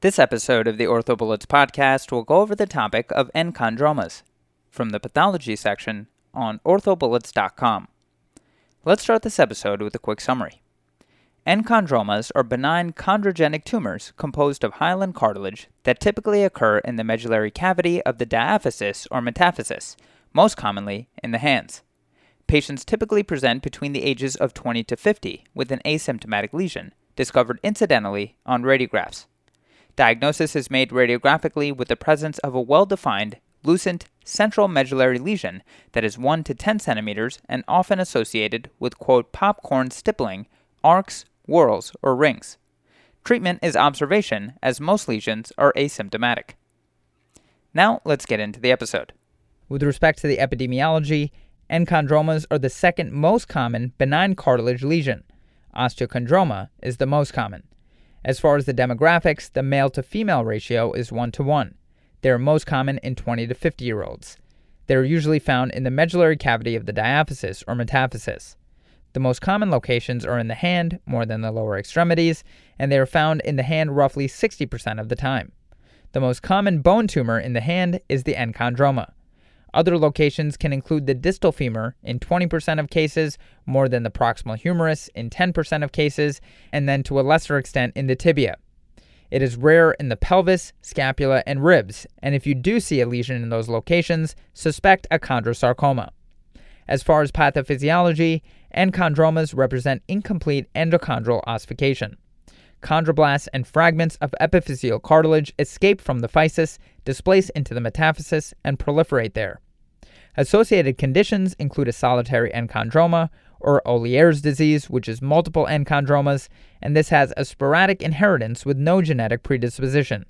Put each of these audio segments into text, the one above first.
This episode of the OrthoBullets podcast will go over the topic of enchondromas from the pathology section on orthobullets.com. Let's start this episode with a quick summary. Enchondromas are benign chondrogenic tumors composed of hyaline cartilage that typically occur in the medullary cavity of the diaphysis or metaphysis, most commonly in the hands. Patients typically present between the ages of 20 to 50 with an asymptomatic lesion, discovered incidentally on radiographs. Diagnosis is made radiographically with the presence of a well defined, lucent central medullary lesion that is 1 to 10 centimeters and often associated with, quote, popcorn stippling, arcs, whorls, or rings. Treatment is observation, as most lesions are asymptomatic. Now, let's get into the episode. With respect to the epidemiology, enchondromas are the second most common benign cartilage lesion. Osteochondroma is the most common. As far as the demographics, the male to female ratio is 1 to 1. They are most common in 20 to 50 year olds. They are usually found in the medullary cavity of the diaphysis or metaphysis. The most common locations are in the hand, more than the lower extremities, and they are found in the hand roughly 60% of the time. The most common bone tumor in the hand is the enchondroma. Other locations can include the distal femur in 20% of cases, more than the proximal humerus in 10% of cases, and then to a lesser extent in the tibia. It is rare in the pelvis, scapula, and ribs, and if you do see a lesion in those locations, suspect a chondrosarcoma. As far as pathophysiology, enchondromas represent incomplete endochondral ossification. Chondroblasts and fragments of epiphyseal cartilage escape from the physis, displace into the metaphysis, and proliferate there. Associated conditions include a solitary enchondroma or Ollier's disease, which is multiple enchondromas, and this has a sporadic inheritance with no genetic predisposition.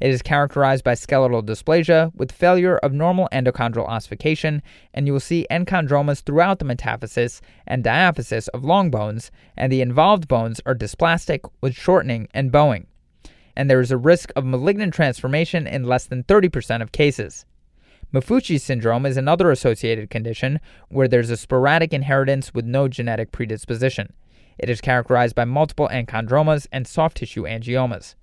It is characterized by skeletal dysplasia with failure of normal endochondral ossification, and you will see enchondromas throughout the metaphysis and diaphysis of long bones, and the involved bones are dysplastic with shortening and bowing. And there is a risk of malignant transformation in less than 30% of cases. Maffucci syndrome is another associated condition where there's a sporadic inheritance with no genetic predisposition. It is characterized by multiple enchondromas and soft tissue angiomas.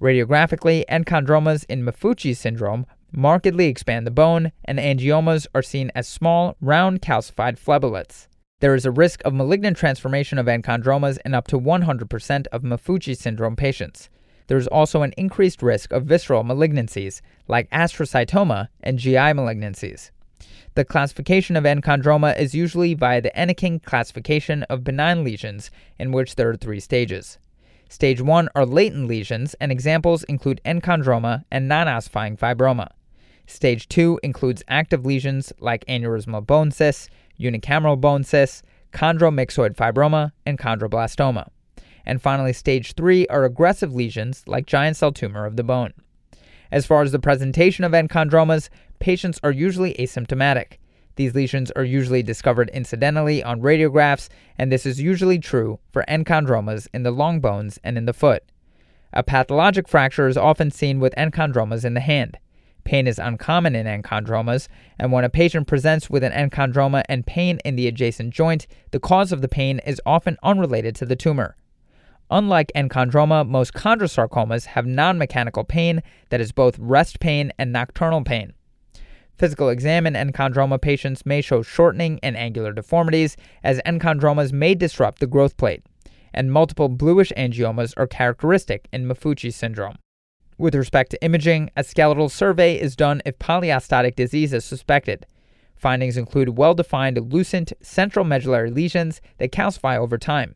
Radiographically, enchondromas in Maffucci syndrome markedly expand the bone, and angiomas are seen as small, round calcified phleboliths. There is a risk of malignant transformation of enchondromas in up to 100% of Maffucci syndrome patients. There is also an increased risk of visceral malignancies, like astrocytoma and GI malignancies. The classification of enchondroma is usually via the Enneking classification of benign lesions, in which there are three stages. Stage 1 are latent lesions, and examples include enchondroma and non ossifying fibroma. Stage 2 includes active lesions like aneurysmal bone cysts, unicameral bone cysts, chondromyxoid fibroma, and chondroblastoma. And finally, stage 3 are aggressive lesions like giant cell tumor of the bone. As far as the presentation of enchondromas, patients are usually asymptomatic. These lesions are usually discovered incidentally on radiographs, and this is usually true for enchondromas in the long bones and in the foot. A pathologic fracture is often seen with enchondromas in the hand. Pain is uncommon in enchondromas, and when a patient presents with an enchondroma and pain in the adjacent joint, the cause of the pain is often unrelated to the tumor. Unlike enchondroma, most chondrosarcomas have non mechanical pain that is both rest pain and nocturnal pain. Physical exam in enchondroma patients may show shortening and angular deformities, as enchondromas may disrupt the growth plate, and multiple bluish angiomas are characteristic in Maffucci syndrome. With respect to imaging, a skeletal survey is done if polyostotic disease is suspected. Findings include well defined lucent central medullary lesions that calcify over time.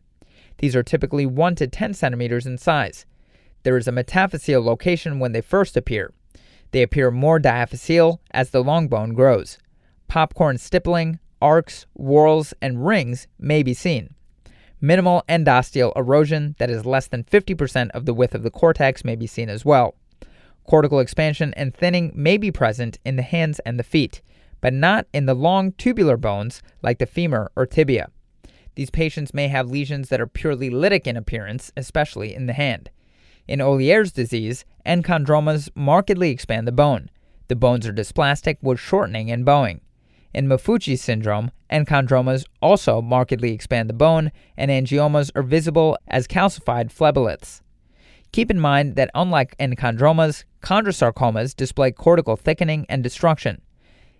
These are typically 1 to 10 centimeters in size. There is a metaphyseal location when they first appear, they appear more diaphyseal as the long bone grows. Popcorn stippling, arcs, whorls, and rings may be seen. Minimal endosteal erosion, that is less than 50% of the width of the cortex, may be seen as well. Cortical expansion and thinning may be present in the hands and the feet, but not in the long tubular bones like the femur or tibia. These patients may have lesions that are purely lytic in appearance, especially in the hand. In Ollier's disease, enchondromas markedly expand the bone. The bones are dysplastic with shortening and bowing. In Maffucci syndrome, enchondromas also markedly expand the bone, and angiomas are visible as calcified phleboliths. Keep in mind that unlike enchondromas, chondrosarcomas display cortical thickening and destruction.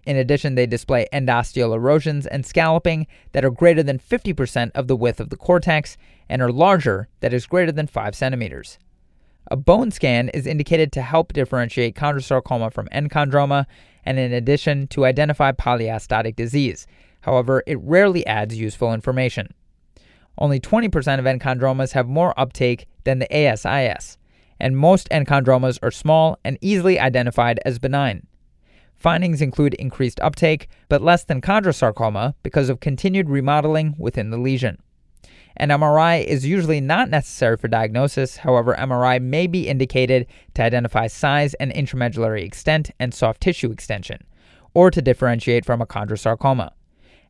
In addition, they display endosteal erosions and scalloping that are greater than 50% of the width of the cortex and are larger, that is greater than 5 centimeters. A bone scan is indicated to help differentiate chondrosarcoma from enchondroma and in addition to identify polyostotic disease. However, it rarely adds useful information. Only 20% of enchondromas have more uptake than the ASIS, and most enchondromas are small and easily identified as benign. Findings include increased uptake, but less than chondrosarcoma because of continued remodeling within the lesion. An MRI is usually not necessary for diagnosis, however, MRI may be indicated to identify size and intramedullary extent and soft tissue extension, or to differentiate from a chondrosarcoma.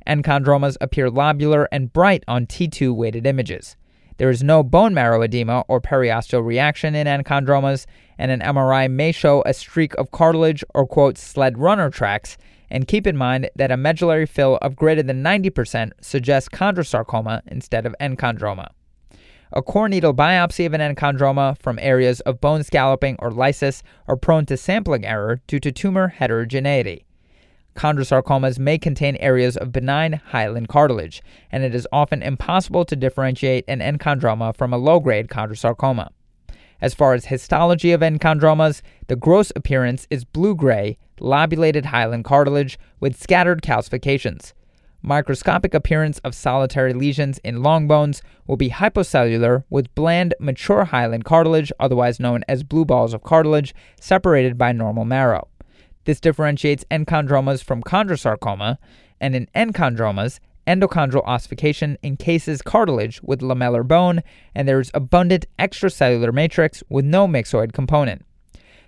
Enchondromas appear lobular and bright on T2 weighted images. There is no bone marrow edema or periosteal reaction in enchondromas, and an MRI may show a streak of cartilage or quote sled runner tracks. And keep in mind that a medullary fill of greater than 90% suggests chondrosarcoma instead of enchondroma. A core needle biopsy of an enchondroma from areas of bone scalloping or lysis are prone to sampling error due to tumor heterogeneity. Chondrosarcomas may contain areas of benign hyaline cartilage, and it is often impossible to differentiate an enchondroma from a low grade chondrosarcoma. As far as histology of enchondromas, the gross appearance is blue gray, lobulated hyaline cartilage with scattered calcifications. Microscopic appearance of solitary lesions in long bones will be hypocellular with bland, mature hyaline cartilage, otherwise known as blue balls of cartilage, separated by normal marrow. This differentiates enchondromas from chondrosarcoma, and in enchondromas, endochondral ossification encases cartilage with lamellar bone, and there is abundant extracellular matrix with no myxoid component.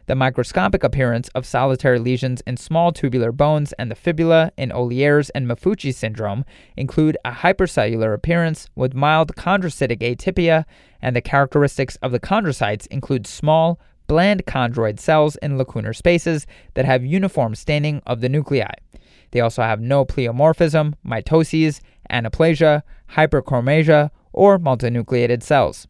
The microscopic appearance of solitary lesions in small tubular bones and the fibula in Ollier's and Maffucci syndrome include a hypercellular appearance with mild chondrocytic atypia, and the characteristics of the chondrocytes include small, bland chondroid cells in lacunar spaces that have uniform staining of the nuclei. They also have no pleomorphism, mitoses, anaplasia, hyperchromasia, or multinucleated cells.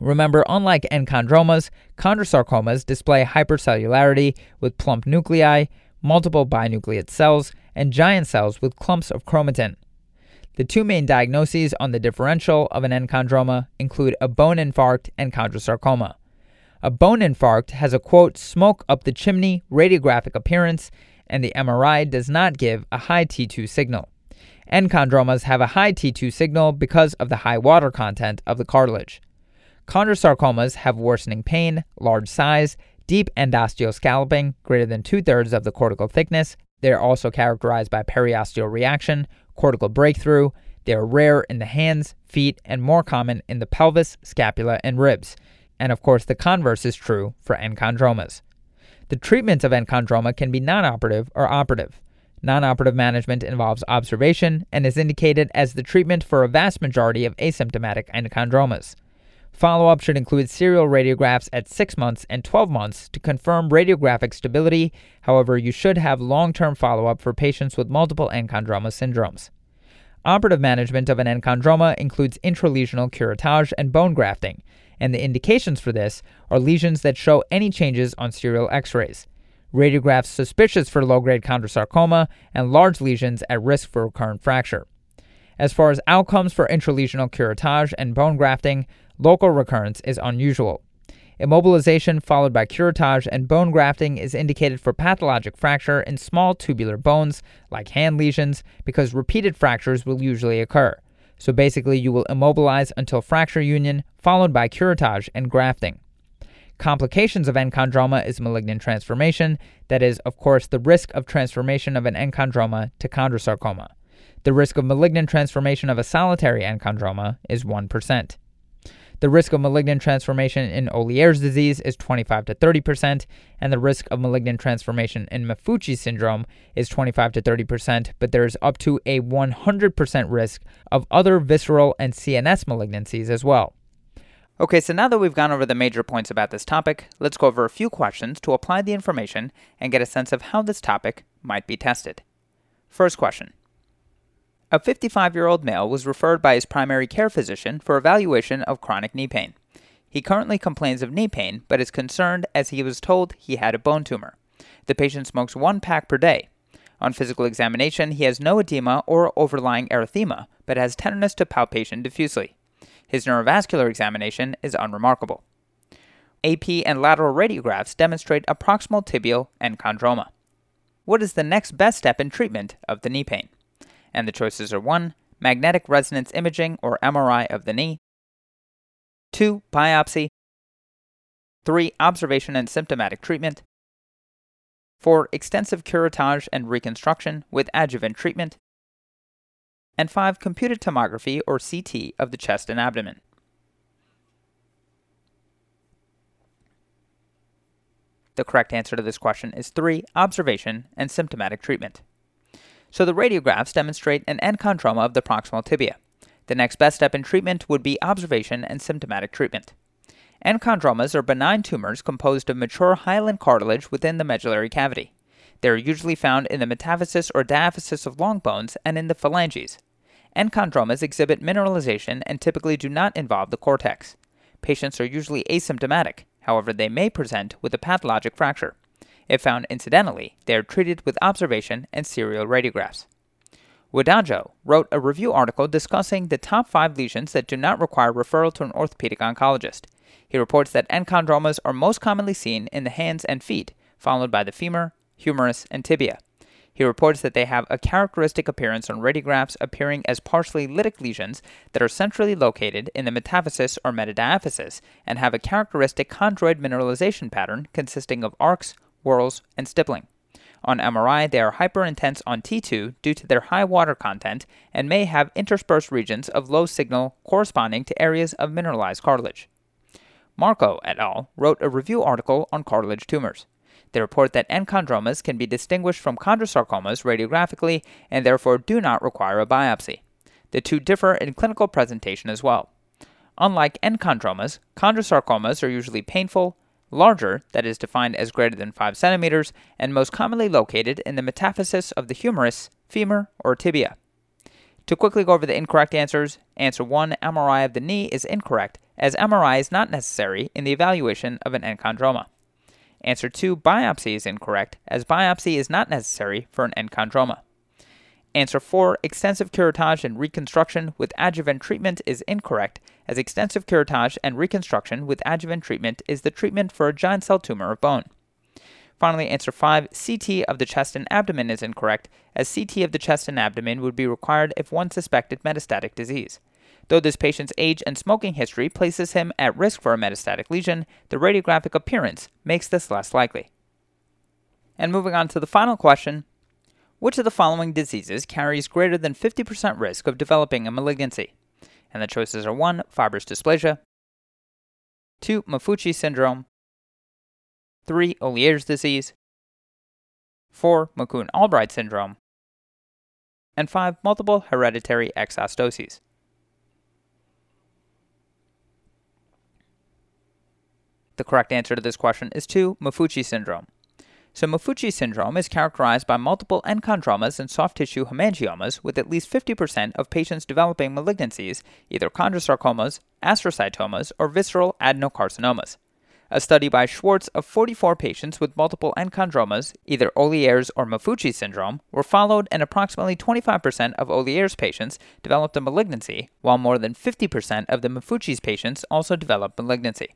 Remember, unlike enchondromas, chondrosarcomas display hypercellularity with plump nuclei, multiple binucleate cells, and giant cells with clumps of chromatin. The two main diagnoses on the differential of an enchondroma include a bone infarct and chondrosarcoma. A bone infarct has a quote, smoke up the chimney radiographic appearance, and the MRI does not give a high T2 signal. Enchondromas have a high T2 signal because of the high water content of the cartilage. Chondrosarcomas have worsening pain, large size, deep endosteal scalloping, greater than two thirds of the cortical thickness. They are also characterized by periosteal reaction, cortical breakthrough. They are rare in the hands, feet, and more common in the pelvis, scapula, and ribs. And of course, the converse is true for enchondromas. The treatment of enchondroma can be non operative or operative. Non operative management involves observation and is indicated as the treatment for a vast majority of asymptomatic enchondromas. Follow up should include serial radiographs at 6 months and 12 months to confirm radiographic stability. However, you should have long term follow up for patients with multiple enchondroma syndromes. Operative management of an enchondroma includes intralesional curettage and bone grafting, and the indications for this are lesions that show any changes on serial x rays, radiographs suspicious for low grade chondrosarcoma, and large lesions at risk for recurrent fracture. As far as outcomes for intralesional curettage and bone grafting, local recurrence is unusual. Immobilization followed by curettage and bone grafting is indicated for pathologic fracture in small tubular bones like hand lesions because repeated fractures will usually occur. So basically, you will immobilize until fracture union, followed by curettage and grafting. Complications of enchondroma is malignant transformation, that is, of course, the risk of transformation of an enchondroma to chondrosarcoma. The risk of malignant transformation of a solitary enchondroma is 1%. The risk of malignant transformation in Ollier's disease is 25 to 30%, and the risk of malignant transformation in Maffucci syndrome is 25 to 30%, but there is up to a 100% risk of other visceral and CNS malignancies as well. Okay, so now that we've gone over the major points about this topic, let's go over a few questions to apply the information and get a sense of how this topic might be tested. First question a 55 year old male was referred by his primary care physician for evaluation of chronic knee pain. He currently complains of knee pain, but is concerned as he was told he had a bone tumor. The patient smokes one pack per day. On physical examination, he has no edema or overlying erythema, but has tenderness to palpation diffusely. His neurovascular examination is unremarkable. AP and lateral radiographs demonstrate a proximal tibial enchondroma. What is the next best step in treatment of the knee pain? And the choices are 1. Magnetic resonance imaging or MRI of the knee, 2. Biopsy. 3. Observation and symptomatic treatment. 4. Extensive curettage and reconstruction with adjuvant treatment. And 5. Computed tomography or CT of the chest and abdomen. The correct answer to this question is 3. Observation and symptomatic treatment. So the radiographs demonstrate an enchondroma of the proximal tibia. The next best step in treatment would be observation and symptomatic treatment. Enchondromas are benign tumors composed of mature hyaline cartilage within the medullary cavity. They are usually found in the metaphysis or diaphysis of long bones and in the phalanges. Enchondromas exhibit mineralization and typically do not involve the cortex. Patients are usually asymptomatic, however, they may present with a pathologic fracture. If found incidentally, they are treated with observation and serial radiographs. Wodajo wrote a review article discussing the top five lesions that do not require referral to an orthopedic oncologist. He reports that enchondromas are most commonly seen in the hands and feet, followed by the femur, humerus, and tibia. He reports that they have a characteristic appearance on radiographs appearing as partially lytic lesions that are centrally located in the metaphysis or metadiaphysis and have a characteristic chondroid mineralization pattern consisting of arcs, whorls, and stippling. On MRI, they are hyperintense on T2 due to their high water content and may have interspersed regions of low signal corresponding to areas of mineralized cartilage. Marco et al. wrote a review article on cartilage tumors. They report that enchondromas can be distinguished from chondrosarcomas radiographically and therefore do not require a biopsy. The two differ in clinical presentation as well. Unlike enchondromas, chondrosarcomas are usually painful, larger, that is defined as greater than 5 centimeters, and most commonly located in the metaphysis of the humerus, femur, or tibia. To quickly go over the incorrect answers, answer 1, MRI of the knee, is incorrect, as MRI is not necessary in the evaluation of an enchondroma. Answer 2, biopsy is incorrect, as biopsy is not necessary for an enchondroma. Answer 4, extensive curettage and reconstruction with adjuvant treatment is incorrect, as extensive curettage and reconstruction with adjuvant treatment is the treatment for a giant cell tumor of bone. Finally, answer 5, CT of the chest and abdomen is incorrect, as CT of the chest and abdomen would be required if one suspected metastatic disease. Though this patient's age and smoking history places him at risk for a metastatic lesion, the radiographic appearance makes this less likely. And moving on to the final question which of the following diseases carries greater than 50% risk of developing a malignancy? And the choices are 1. Fibrous dysplasia, 2. Maffucci syndrome, 3. Ollier's disease, 4. McCune Albright syndrome, and 5. Multiple hereditary exostoses. The correct answer to this question is 2. Maffucci syndrome. So, Maffucci syndrome is characterized by multiple enchondromas and soft tissue hemangiomas, with at least 50% of patients developing malignancies, either chondrosarcomas, astrocytomas, or visceral adenocarcinomas. A study by Schwartz of 44 patients with multiple enchondromas, either Ollier's or Maffucci syndrome, were followed, and approximately 25% of Ollier's patients developed a malignancy, while more than 50% of the Maffucci's patients also developed malignancy.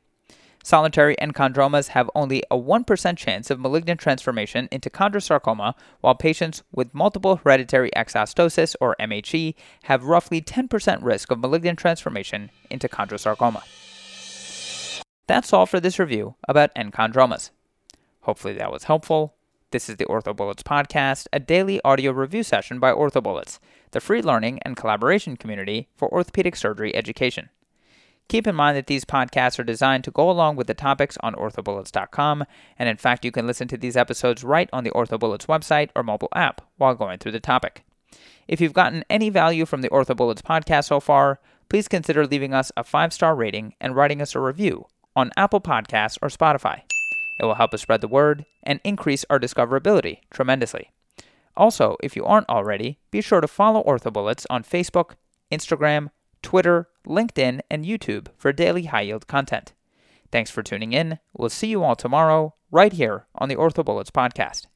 Solitary enchondromas have only a 1% chance of malignant transformation into chondrosarcoma, while patients with multiple hereditary exostosis, or MHE, have roughly 10% risk of malignant transformation into chondrosarcoma. That's all for this review about enchondromas. Hopefully that was helpful. This is the OrthoBullets podcast, a daily audio review session by OrthoBullets, the free learning and collaboration community for orthopedic surgery education. Keep in mind that these podcasts are designed to go along with the topics on orthobullets.com, and in fact, you can listen to these episodes right on the OrthoBullets website or mobile app while going through the topic. If you've gotten any value from the OrthoBullets podcast so far, please consider leaving us a five star rating and writing us a review on Apple Podcasts or Spotify. It will help us spread the word and increase our discoverability tremendously. Also, if you aren't already, be sure to follow OrthoBullets on Facebook, Instagram, Twitter, LinkedIn, and YouTube for daily high yield content. Thanks for tuning in. We'll see you all tomorrow, right here on the OrthoBullets podcast.